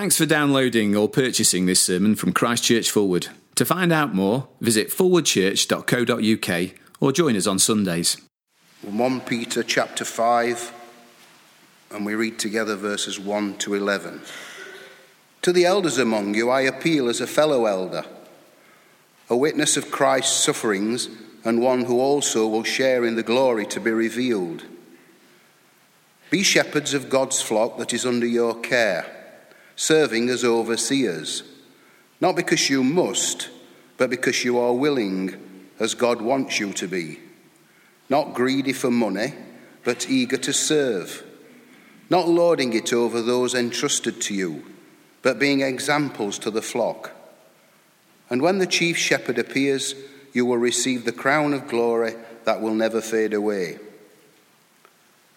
Thanks for downloading or purchasing this sermon from Christchurch Forward. To find out more, visit forwardchurch.co.uk or join us on Sundays. 1 Peter chapter 5, and we read together verses 1 to 11. To the elders among you, I appeal as a fellow elder, a witness of Christ's sufferings, and one who also will share in the glory to be revealed. Be shepherds of God's flock that is under your care serving as overseers, not because you must, but because you are willing, as God wants you to be. Not greedy for money, but eager to serve. Not lording it over those entrusted to you, but being examples to the flock. And when the chief shepherd appears, you will receive the crown of glory that will never fade away.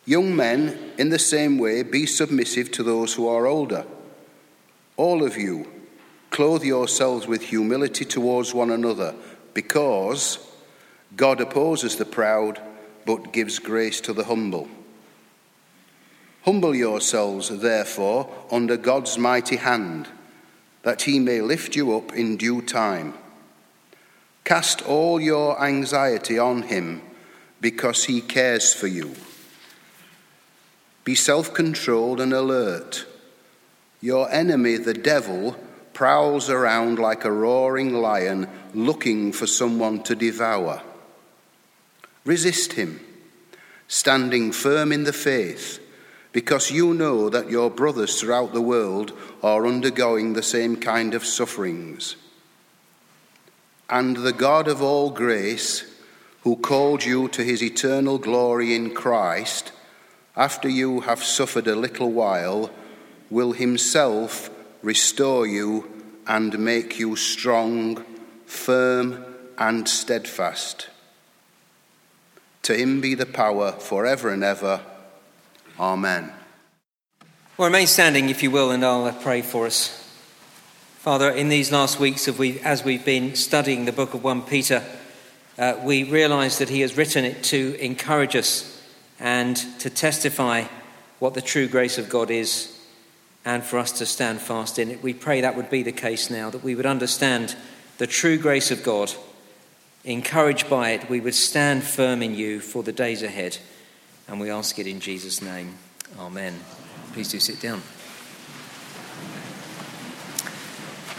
Young men, in the same way, be submissive to those who are older. All of you, clothe yourselves with humility towards one another, because God opposes the proud, but gives grace to the humble. Humble yourselves, therefore, under God's mighty hand, that he may lift you up in due time. Cast all your anxiety on him, because he cares for you. Be self controlled and alert. Your enemy, the devil, prowls around like a roaring lion looking for someone to devour. Resist him, standing firm in the faith, because you know that your brothers throughout the world are undergoing the same kind of sufferings. And the God of all grace, who called you to his eternal glory in Christ, after you have suffered a little while, will himself restore you and make you strong, firm, and steadfast. To him be the power forever and ever. Amen. Well, remain standing, if you will, and I'll pray for us. Father, in these last weeks, we, as we've been studying the book of 1 Peter, uh, we realize that he has written it to encourage us and to testify what the true grace of God is and for us to stand fast in it. We pray that would be the case now, that we would understand the true grace of God. Encouraged by it, we would stand firm in you for the days ahead. And we ask it in Jesus' name. Amen. Please do sit down.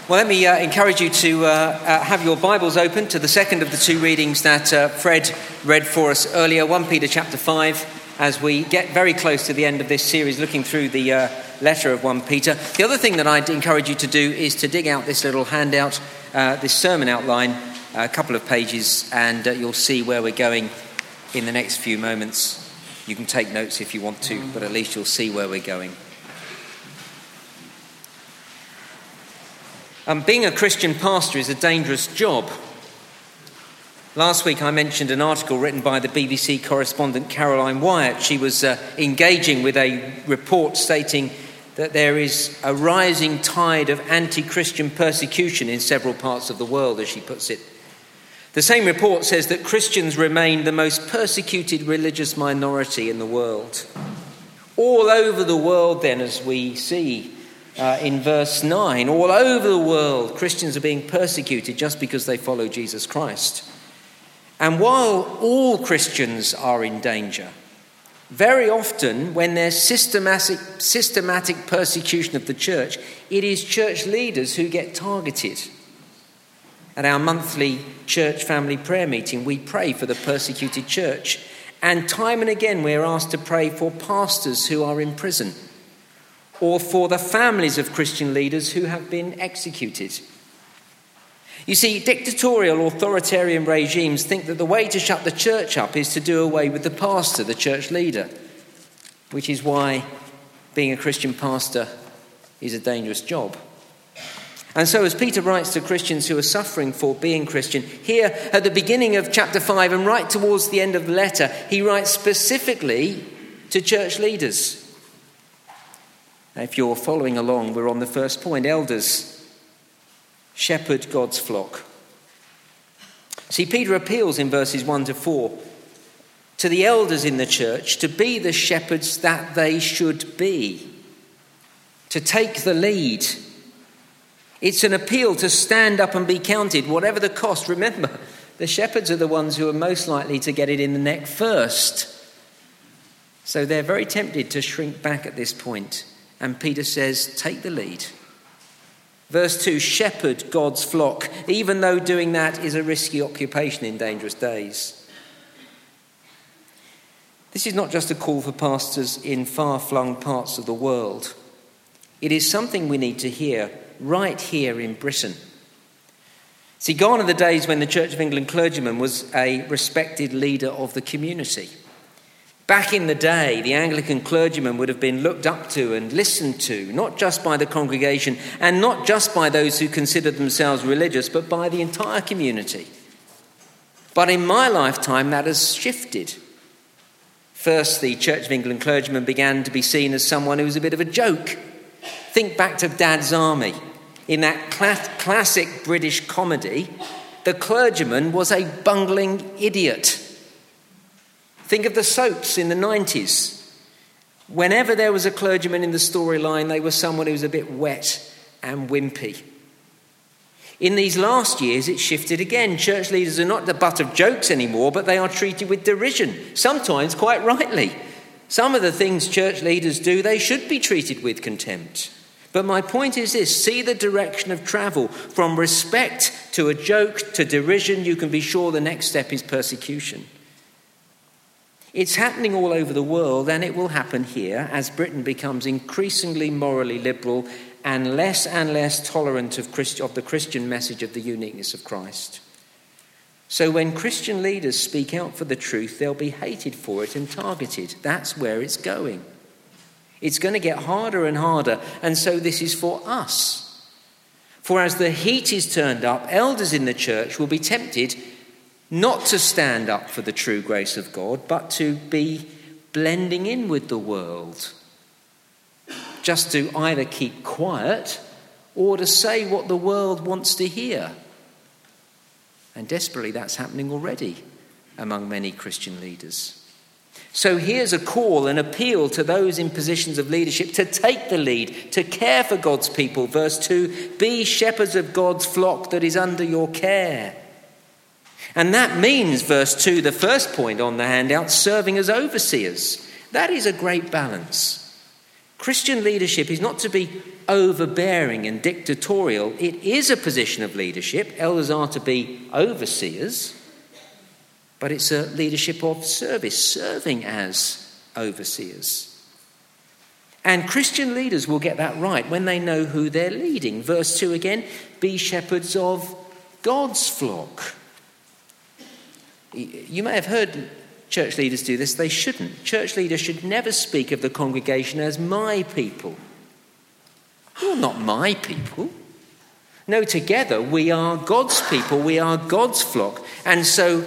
Well, let me uh, encourage you to uh, uh, have your Bibles open to the second of the two readings that uh, Fred read for us earlier, 1 Peter chapter 5, as we get very close to the end of this series, looking through the uh, letter of 1 Peter. The other thing that I'd encourage you to do is to dig out this little handout, uh, this sermon outline, a couple of pages, and uh, you'll see where we're going in the next few moments. You can take notes if you want to, but at least you'll see where we're going. Um, being a Christian pastor is a dangerous job. Last week I mentioned an article written by the BBC correspondent Caroline Wyatt. She was uh, engaging with a report stating that there is a rising tide of anti Christian persecution in several parts of the world, as she puts it. The same report says that Christians remain the most persecuted religious minority in the world. All over the world, then, as we see uh, in verse 9, all over the world, Christians are being persecuted just because they follow Jesus Christ. And while all Christians are in danger, very often, when there's systematic, systematic persecution of the church, it is church leaders who get targeted. At our monthly church family prayer meeting, we pray for the persecuted church. And time and again, we're asked to pray for pastors who are in prison or for the families of Christian leaders who have been executed. You see, dictatorial authoritarian regimes think that the way to shut the church up is to do away with the pastor, the church leader, which is why being a Christian pastor is a dangerous job. And so, as Peter writes to Christians who are suffering for being Christian, here at the beginning of chapter 5 and right towards the end of the letter, he writes specifically to church leaders. if you're following along, we're on the first point elders shepherd God's flock. See, Peter appeals in verses 1 to 4 to the elders in the church to be the shepherds that they should be, to take the lead. It's an appeal to stand up and be counted, whatever the cost. Remember, the shepherds are the ones who are most likely to get it in the neck first. So they're very tempted to shrink back at this point. And Peter says, Take the lead. Verse 2 Shepherd God's flock, even though doing that is a risky occupation in dangerous days. This is not just a call for pastors in far flung parts of the world. It is something we need to hear right here in Britain. See, gone are the days when the Church of England clergyman was a respected leader of the community. Back in the day, the Anglican clergyman would have been looked up to and listened to, not just by the congregation and not just by those who considered themselves religious, but by the entire community. But in my lifetime, that has shifted. First, the Church of England clergyman began to be seen as someone who was a bit of a joke. Think back to Dad's Army. In that classic British comedy, the clergyman was a bungling idiot. Think of the soaps in the 90s. Whenever there was a clergyman in the storyline, they were someone who was a bit wet and wimpy. In these last years, it shifted again. Church leaders are not the butt of jokes anymore, but they are treated with derision, sometimes quite rightly. Some of the things church leaders do, they should be treated with contempt. But my point is this see the direction of travel. From respect to a joke to derision, you can be sure the next step is persecution. It's happening all over the world, and it will happen here as Britain becomes increasingly morally liberal and less and less tolerant of, Christ- of the Christian message of the uniqueness of Christ. So when Christian leaders speak out for the truth, they'll be hated for it and targeted. That's where it's going. It's going to get harder and harder, and so this is for us. For as the heat is turned up, elders in the church will be tempted not to stand up for the true grace of God, but to be blending in with the world just to either keep quiet or to say what the world wants to hear. And desperately, that's happening already among many Christian leaders. So here's a call, an appeal to those in positions of leadership to take the lead, to care for God's people. Verse 2 Be shepherds of God's flock that is under your care. And that means, verse 2, the first point on the handout, serving as overseers. That is a great balance. Christian leadership is not to be overbearing and dictatorial, it is a position of leadership. Elders are to be overseers, but it's a leadership of service, serving as overseers. And Christian leaders will get that right when they know who they're leading. Verse 2 again be shepherds of God's flock. You may have heard church leaders do this, they shouldn't. Church leaders should never speak of the congregation as my people. You're not my people. No, together we are God's people, we are God's flock. And so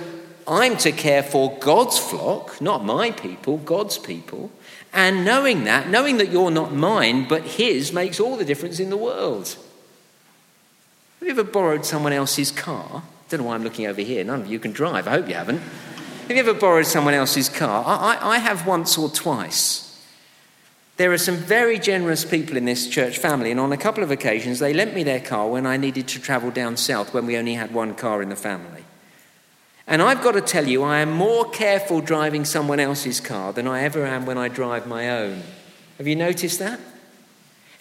I'm to care for God's flock, not my people, God's people. And knowing that, knowing that you're not mine but His, makes all the difference in the world. Have you ever borrowed someone else's car? I don't know why I'm looking over here. None of you can drive. I hope you haven't. Have you ever borrowed someone else's car? I, I, I have once or twice. There are some very generous people in this church family, and on a couple of occasions they lent me their car when I needed to travel down south when we only had one car in the family. And I've got to tell you, I am more careful driving someone else's car than I ever am when I drive my own. Have you noticed that?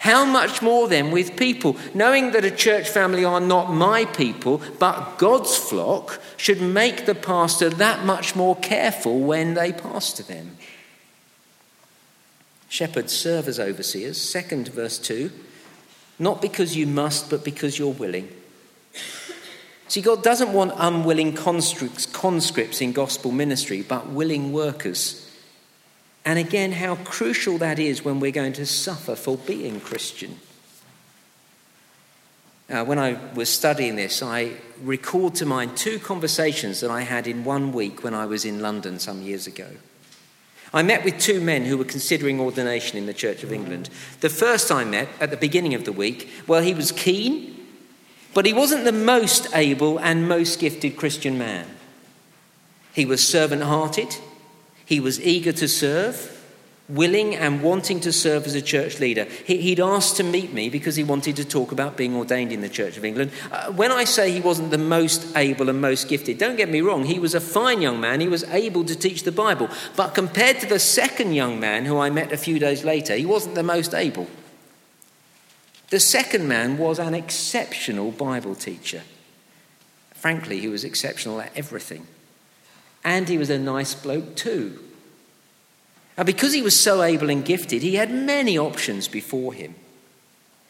How much more then with people? Knowing that a church family are not my people, but God's flock, should make the pastor that much more careful when they pastor them. Shepherds serve as overseers. Second, verse 2 not because you must, but because you're willing. See, God doesn't want unwilling conscripts, conscripts in gospel ministry, but willing workers. And again, how crucial that is when we're going to suffer for being Christian. Uh, when I was studying this, I recalled to mind two conversations that I had in one week when I was in London some years ago. I met with two men who were considering ordination in the Church of England. The first I met at the beginning of the week, well, he was keen, but he wasn't the most able and most gifted Christian man. He was servant hearted, he was eager to serve, willing and wanting to serve as a church leader. He, would asked to meet me because he wanted to talk about being ordained in the Church of England. Uh, when I say he wasn't the most able and most gifted, don't get me wrong, he was a fine young man. He was able to teach the Bible. But compared to the second young man who I met a few days later, he wasn't the most able. The second man was an exceptional Bible teacher. Frankly, he was exceptional at everything. And he was a nice bloke too. And because he was so able and gifted, he had many options before him.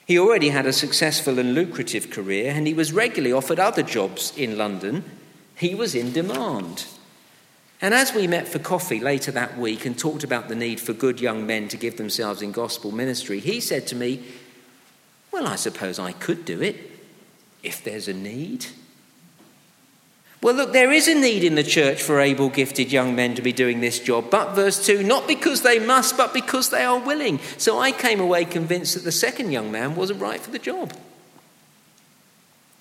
He already had a successful and lucrative career, and he was regularly offered other jobs in London. He was in demand. And as we met for coffee later that week and talked about the need for good young men to give themselves in gospel ministry, he said to me, Well, I suppose I could do it if there's a need. Well, look, there is a need in the church for able, gifted young men to be doing this job. But, verse 2, not because they must, but because they are willing. So I came away convinced that the second young man wasn't right for the job.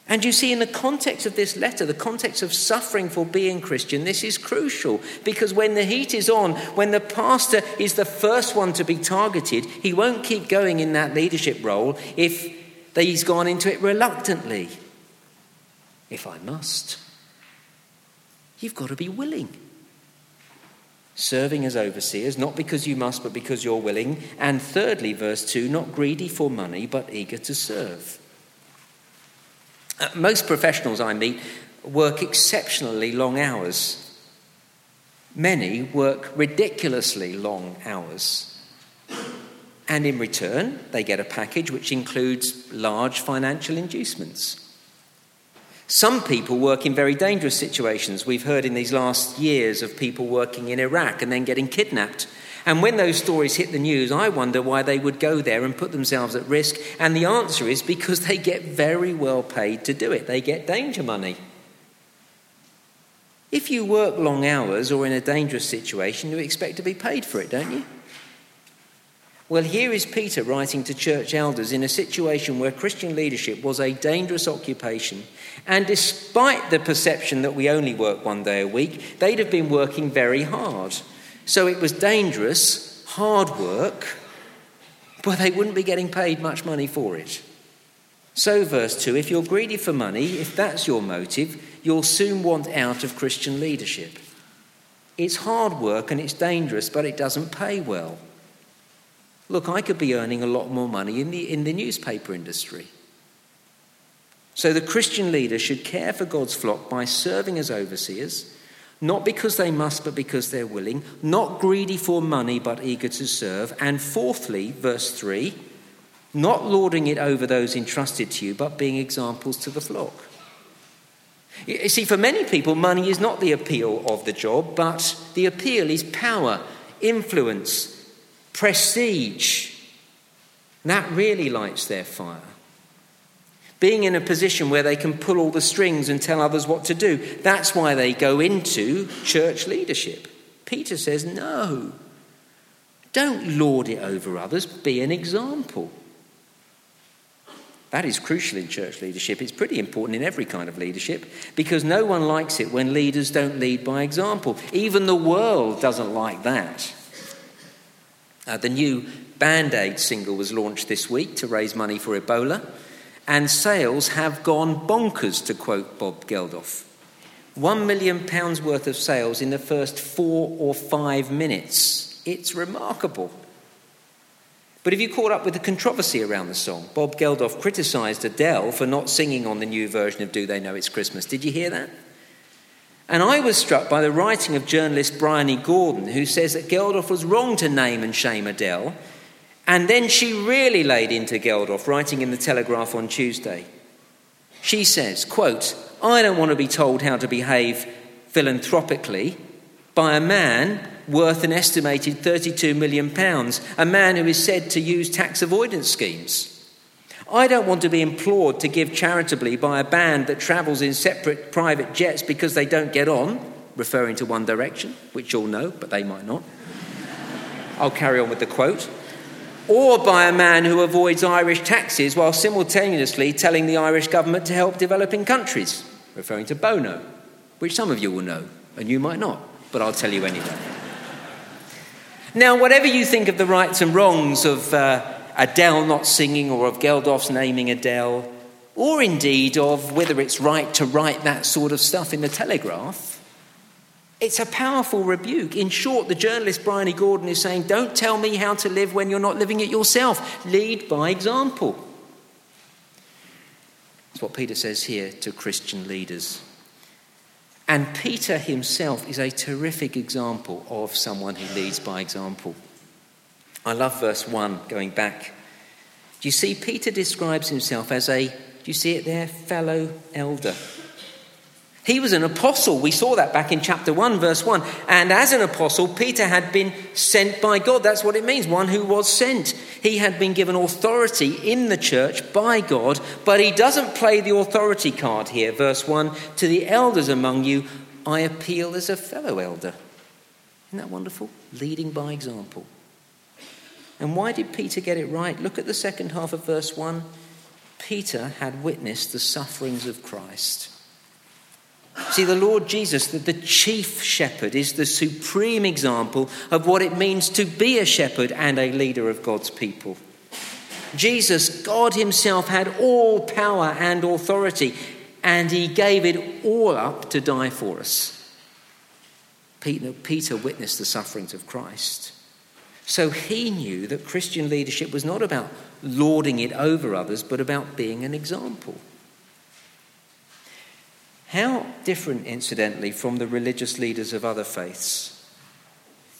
And you see, in the context of this letter, the context of suffering for being Christian, this is crucial because when the heat is on, when the pastor is the first one to be targeted, he won't keep going in that leadership role if he's gone into it reluctantly. If I must. You've got to be willing. Serving as overseers, not because you must, but because you're willing. And thirdly, verse 2 not greedy for money, but eager to serve. Uh, most professionals I meet work exceptionally long hours. Many work ridiculously long hours. And in return, they get a package which includes large financial inducements. Some people work in very dangerous situations. We've heard in these last years of people working in Iraq and then getting kidnapped. And when those stories hit the news, I wonder why they would go there and put themselves at risk. And the answer is because they get very well paid to do it, they get danger money. If you work long hours or in a dangerous situation, you expect to be paid for it, don't you? Well, here is Peter writing to church elders in a situation where Christian leadership was a dangerous occupation. And despite the perception that we only work one day a week, they'd have been working very hard. So it was dangerous, hard work, but they wouldn't be getting paid much money for it. So, verse 2 if you're greedy for money, if that's your motive, you'll soon want out of Christian leadership. It's hard work and it's dangerous, but it doesn't pay well. Look, I could be earning a lot more money in the, in the newspaper industry. So the Christian leader should care for God's flock by serving as overseers, not because they must, but because they're willing, not greedy for money, but eager to serve. And fourthly, verse 3, not lording it over those entrusted to you, but being examples to the flock. You see, for many people, money is not the appeal of the job, but the appeal is power, influence, prestige. That really lights their fire. Being in a position where they can pull all the strings and tell others what to do. That's why they go into church leadership. Peter says, no. Don't lord it over others, be an example. That is crucial in church leadership. It's pretty important in every kind of leadership because no one likes it when leaders don't lead by example. Even the world doesn't like that. Uh, the new Band Aid single was launched this week to raise money for Ebola, and sales have gone bonkers, to quote Bob Geldof. One million pounds worth of sales in the first four or five minutes. It's remarkable. But if you caught up with the controversy around the song, Bob Geldof criticised Adele for not singing on the new version of Do They Know It's Christmas. Did you hear that? And I was struck by the writing of journalist Bryony Gordon, who says that Geldof was wrong to name and shame Adele. And then she really laid into Geldof, writing in the Telegraph on Tuesday. She says, quote, I don't want to be told how to behave philanthropically by a man worth an estimated 32 million pounds, a man who is said to use tax avoidance schemes. I don't want to be implored to give charitably by a band that travels in separate private jets because they don't get on, referring to One Direction, which you'll know, but they might not. I'll carry on with the quote. Or by a man who avoids Irish taxes while simultaneously telling the Irish government to help developing countries, referring to Bono, which some of you will know, and you might not, but I'll tell you anyway. Now, whatever you think of the rights and wrongs of uh, Adele not singing or of Geldof's naming Adele, or indeed of whether it's right to write that sort of stuff in the Telegraph, it's a powerful rebuke. In short, the journalist Bryony Gordon is saying, Don't tell me how to live when you're not living it yourself. Lead by example. That's what Peter says here to Christian leaders. And Peter himself is a terrific example of someone who leads by example. I love verse 1 going back. Do you see? Peter describes himself as a, do you see it there? Fellow elder. He was an apostle. We saw that back in chapter 1, verse 1. And as an apostle, Peter had been sent by God. That's what it means, one who was sent. He had been given authority in the church by God, but he doesn't play the authority card here. Verse 1 To the elders among you, I appeal as a fellow elder. Isn't that wonderful? Leading by example. And why did Peter get it right? Look at the second half of verse 1. Peter had witnessed the sufferings of Christ. See, the Lord Jesus, the, the chief shepherd, is the supreme example of what it means to be a shepherd and a leader of God's people. Jesus, God Himself, had all power and authority, and He gave it all up to die for us. Peter, Peter witnessed the sufferings of Christ. So he knew that Christian leadership was not about lording it over others, but about being an example. How different, incidentally, from the religious leaders of other faiths.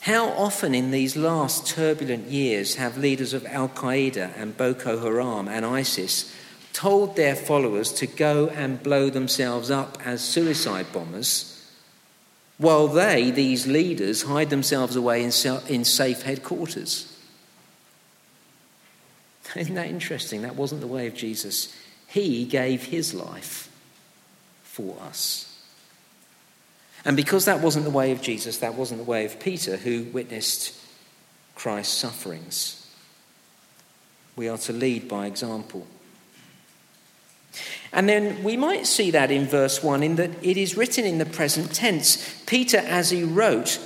How often in these last turbulent years have leaders of Al Qaeda and Boko Haram and ISIS told their followers to go and blow themselves up as suicide bombers, while they, these leaders, hide themselves away in, in safe headquarters? Isn't that interesting? That wasn't the way of Jesus. He gave his life for us. And because that wasn't the way of Jesus, that wasn't the way of Peter, who witnessed Christ's sufferings. We are to lead by example. And then we might see that in verse 1 in that it is written in the present tense. Peter, as he wrote,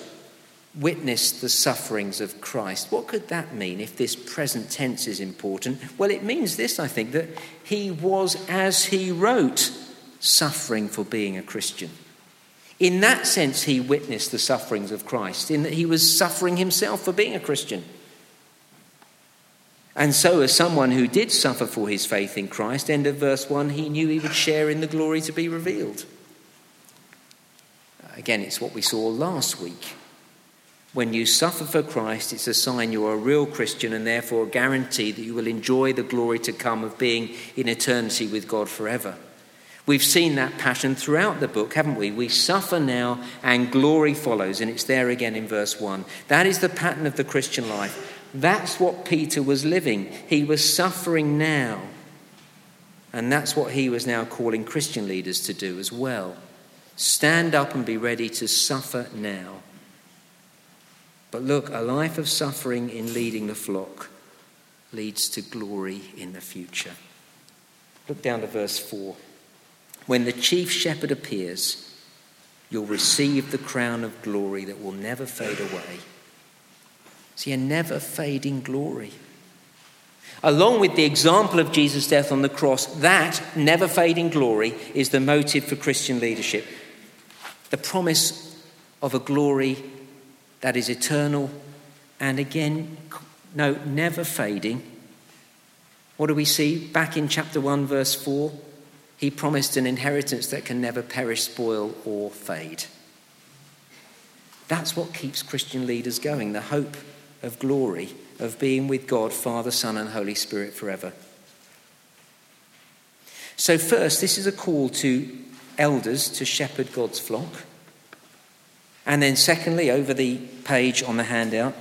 witnessed the sufferings of Christ. What could that mean if this present tense is important? Well, it means this, I think, that he was as he wrote suffering for being a Christian. In that sense, he witnessed the sufferings of Christ, in that he was suffering himself for being a Christian. And so, as someone who did suffer for his faith in Christ, end of verse 1, he knew he would share in the glory to be revealed. Again, it's what we saw last week. When you suffer for Christ, it's a sign you're a real Christian and therefore a guarantee that you will enjoy the glory to come of being in eternity with God forever. We've seen that pattern throughout the book, haven't we? We suffer now and glory follows, and it's there again in verse 1. That is the pattern of the Christian life. That's what Peter was living. He was suffering now. And that's what he was now calling Christian leaders to do as well. Stand up and be ready to suffer now. But look, a life of suffering in leading the flock leads to glory in the future. Look down to verse 4. When the chief shepherd appears, you'll receive the crown of glory that will never fade away. A never fading glory. Along with the example of Jesus' death on the cross, that never fading glory is the motive for Christian leadership. The promise of a glory that is eternal and again, no, never fading. What do we see back in chapter 1, verse 4? He promised an inheritance that can never perish, spoil, or fade. That's what keeps Christian leaders going the hope of glory, of being with God, Father, Son, and Holy Spirit forever. So, first, this is a call to elders to shepherd God's flock. And then, secondly, over the page on the handout,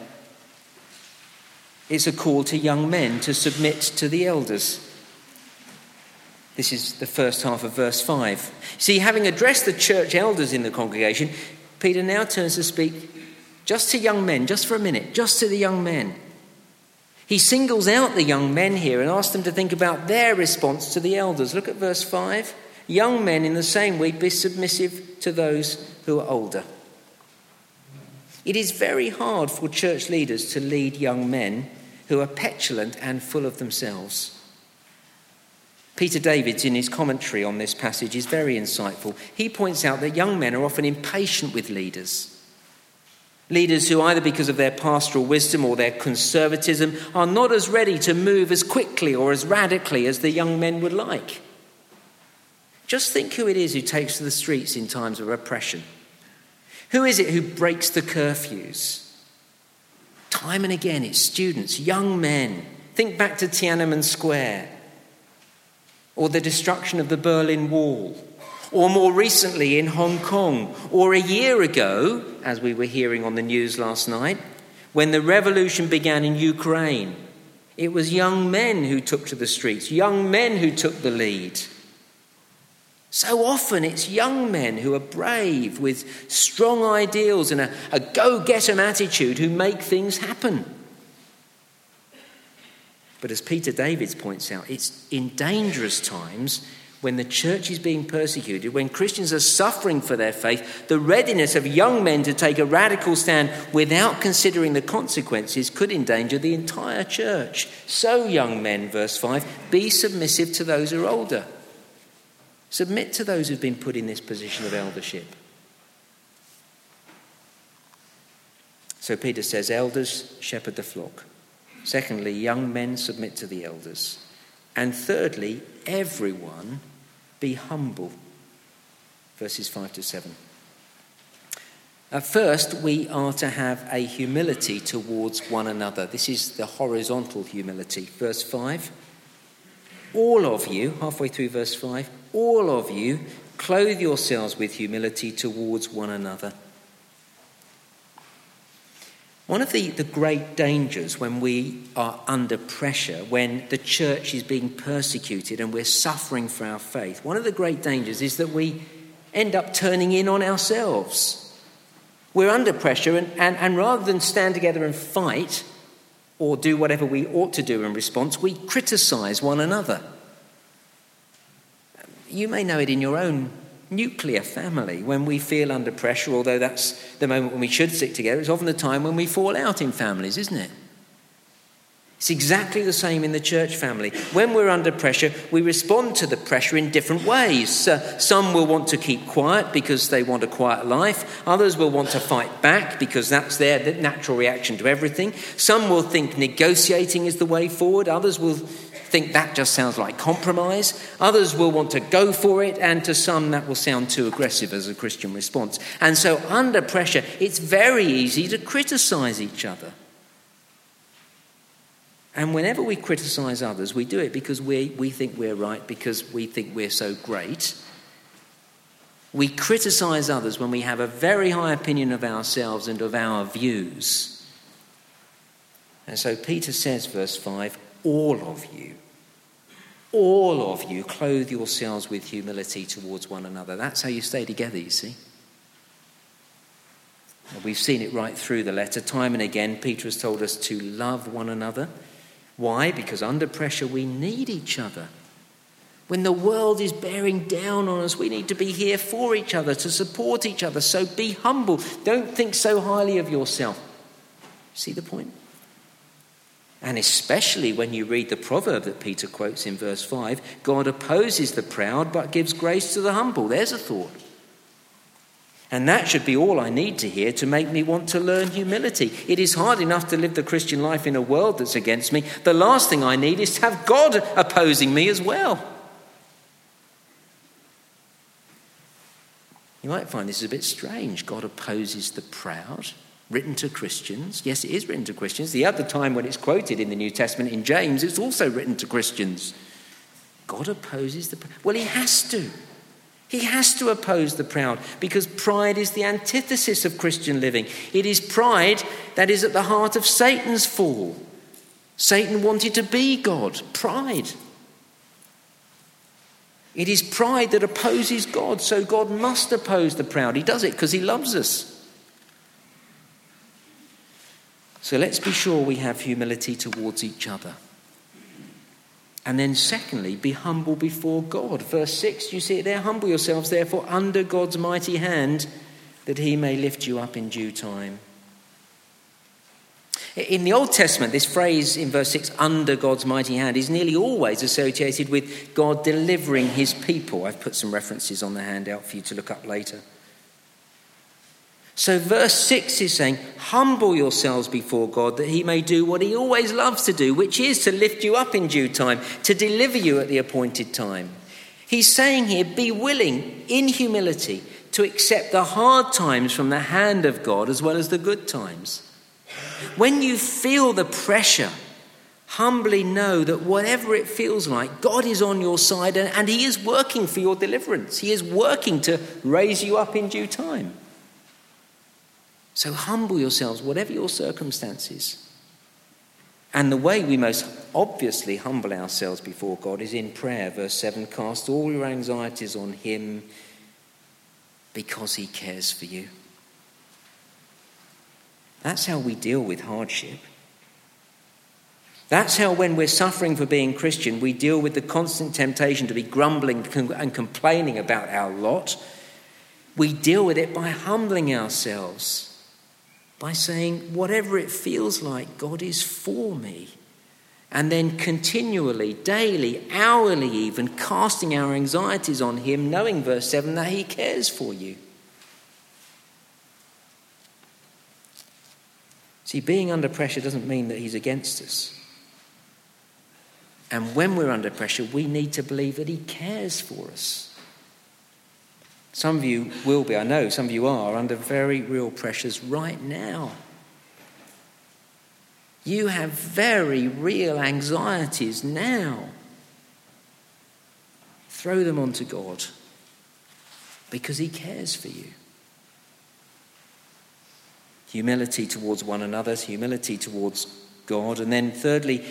it's a call to young men to submit to the elders. This is the first half of verse 5. See, having addressed the church elders in the congregation, Peter now turns to speak just to young men, just for a minute, just to the young men. He singles out the young men here and asks them to think about their response to the elders. Look at verse 5. Young men, in the same way, be submissive to those who are older. It is very hard for church leaders to lead young men who are petulant and full of themselves. Peter Davids, in his commentary on this passage, is very insightful. He points out that young men are often impatient with leaders. Leaders who, either because of their pastoral wisdom or their conservatism, are not as ready to move as quickly or as radically as the young men would like. Just think who it is who takes to the streets in times of oppression. Who is it who breaks the curfews? Time and again, it's students, young men. Think back to Tiananmen Square or the destruction of the Berlin Wall, or more recently in Hong Kong, or a year ago, as we were hearing on the news last night, when the revolution began in Ukraine. It was young men who took to the streets, young men who took the lead. So often it's young men who are brave with strong ideals and a, a go get 'em attitude who make things happen. But as Peter Davids points out, it's in dangerous times when the church is being persecuted, when Christians are suffering for their faith, the readiness of young men to take a radical stand without considering the consequences could endanger the entire church. So, young men, verse 5, be submissive to those who are older. Submit to those who've been put in this position of eldership. So, Peter says, Elders, shepherd the flock. Secondly, young men submit to the elders. And thirdly, everyone be humble. Verses 5 to 7. At first, we are to have a humility towards one another. This is the horizontal humility. Verse 5 All of you, halfway through verse 5, all of you clothe yourselves with humility towards one another. One of the, the great dangers when we are under pressure, when the church is being persecuted and we're suffering for our faith, one of the great dangers is that we end up turning in on ourselves. We're under pressure, and, and, and rather than stand together and fight or do whatever we ought to do in response, we criticize one another. You may know it in your own nuclear family when we feel under pressure, although that's the moment when we should stick together. It's often the time when we fall out in families, isn't it? It's exactly the same in the church family. When we're under pressure, we respond to the pressure in different ways. Uh, some will want to keep quiet because they want a quiet life. Others will want to fight back because that's their natural reaction to everything. Some will think negotiating is the way forward. Others will think that just sounds like compromise. Others will want to go for it, and to some, that will sound too aggressive as a Christian response. And so, under pressure, it's very easy to criticize each other. And whenever we criticize others, we do it because we, we think we're right, because we think we're so great. We criticize others when we have a very high opinion of ourselves and of our views. And so Peter says, verse 5 all of you, all of you, clothe yourselves with humility towards one another. That's how you stay together, you see. We've seen it right through the letter. Time and again, Peter has told us to love one another. Why? Because under pressure, we need each other. When the world is bearing down on us, we need to be here for each other, to support each other. So be humble. Don't think so highly of yourself. See the point? And especially when you read the proverb that Peter quotes in verse 5 God opposes the proud but gives grace to the humble. There's a thought. And that should be all I need to hear to make me want to learn humility. It is hard enough to live the Christian life in a world that's against me. The last thing I need is to have God opposing me as well. You might find this a bit strange. God opposes the proud written to Christians. Yes, it is written to Christians. The other time when it's quoted in the New Testament in James, it's also written to Christians. God opposes the. Well, he has to. He has to oppose the proud because pride is the antithesis of Christian living. It is pride that is at the heart of Satan's fall. Satan wanted to be God. Pride. It is pride that opposes God, so God must oppose the proud. He does it because he loves us. So let's be sure we have humility towards each other. And then, secondly, be humble before God. Verse 6, you see it there? Humble yourselves, therefore, under God's mighty hand, that he may lift you up in due time. In the Old Testament, this phrase in verse 6, under God's mighty hand, is nearly always associated with God delivering his people. I've put some references on the handout for you to look up later. So, verse 6 is saying, Humble yourselves before God that he may do what he always loves to do, which is to lift you up in due time, to deliver you at the appointed time. He's saying here, Be willing in humility to accept the hard times from the hand of God as well as the good times. When you feel the pressure, humbly know that whatever it feels like, God is on your side and He is working for your deliverance. He is working to raise you up in due time. So humble yourselves, whatever your circumstances. And the way we most obviously humble ourselves before God is in prayer. Verse 7 Cast all your anxieties on Him because He cares for you. That's how we deal with hardship. That's how, when we're suffering for being Christian, we deal with the constant temptation to be grumbling and complaining about our lot. We deal with it by humbling ourselves, by saying, whatever it feels like, God is for me. And then continually, daily, hourly, even casting our anxieties on Him, knowing, verse 7, that He cares for you. See, being under pressure doesn't mean that he's against us. And when we're under pressure, we need to believe that he cares for us. Some of you will be, I know, some of you are under very real pressures right now. You have very real anxieties now. Throw them onto God because he cares for you humility towards one another, humility towards God, and then thirdly,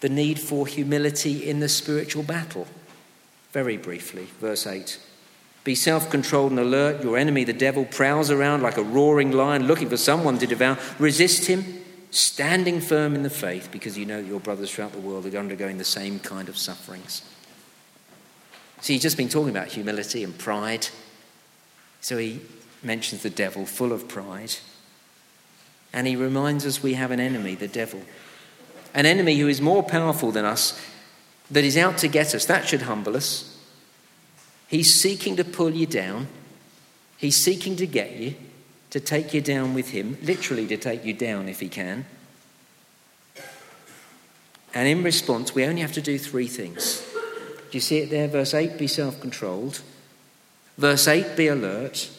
the need for humility in the spiritual battle. Very briefly, verse 8. Be self controlled and alert. Your enemy, the devil, prowls around like a roaring lion looking for someone to devour. Resist him, standing firm in the faith, because you know your brothers throughout the world are undergoing the same kind of sufferings. See, he's just been talking about humility and pride. So he mentions the devil, full of pride. And he reminds us we have an enemy, the devil. An enemy who is more powerful than us, that is out to get us. That should humble us. He's seeking to pull you down, he's seeking to get you, to take you down with him, literally to take you down if he can. And in response, we only have to do three things. Do you see it there? Verse 8 be self controlled. Verse 8 be alert.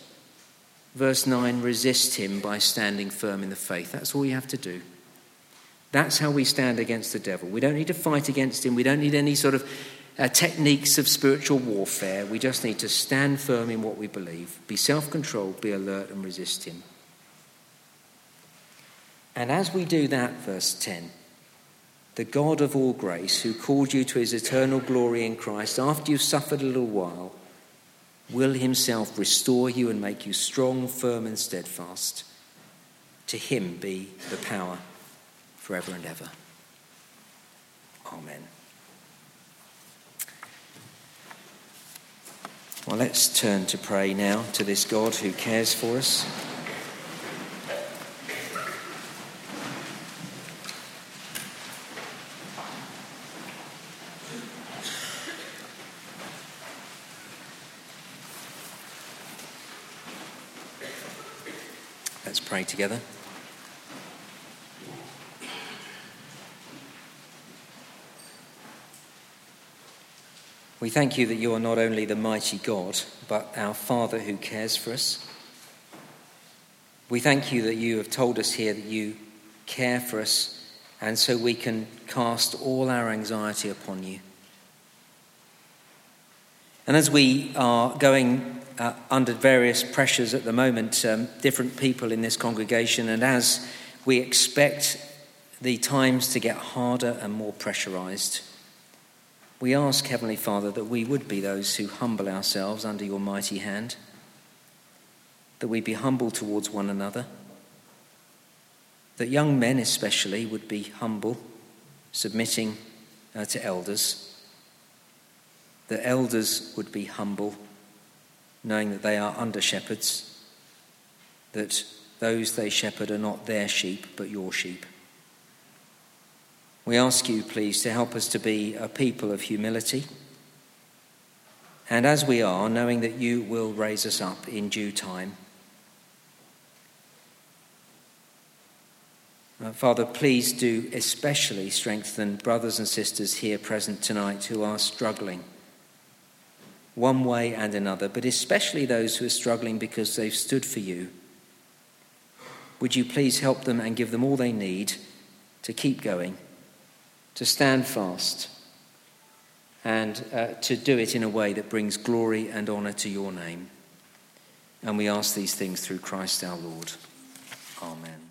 Verse 9 resist him by standing firm in the faith. That's all you have to do. That's how we stand against the devil. We don't need to fight against him. We don't need any sort of uh, techniques of spiritual warfare. We just need to stand firm in what we believe, be self controlled, be alert, and resist him. And as we do that, verse 10, the God of all grace, who called you to his eternal glory in Christ, after you've suffered a little while, will himself restore you and make you strong, firm, and steadfast. To him be the power forever and ever. Amen. Well, let's turn to pray now to this God who cares for us. Let's pray together. Thank you that you are not only the mighty God, but our Father who cares for us. We thank you that you have told us here that you care for us, and so we can cast all our anxiety upon you. And as we are going uh, under various pressures at the moment, um, different people in this congregation, and as we expect the times to get harder and more pressurized, we ask, Heavenly Father, that we would be those who humble ourselves under your mighty hand, that we be humble towards one another, that young men especially would be humble, submitting uh, to elders, that elders would be humble knowing that they are under shepherds, that those they shepherd are not their sheep, but your sheep. We ask you, please, to help us to be a people of humility. And as we are, knowing that you will raise us up in due time. Uh, Father, please do especially strengthen brothers and sisters here present tonight who are struggling one way and another, but especially those who are struggling because they've stood for you. Would you please help them and give them all they need to keep going, to stand fast, and uh, to do it in a way that brings glory and honour to your name? And we ask these things through Christ our Lord. Amen.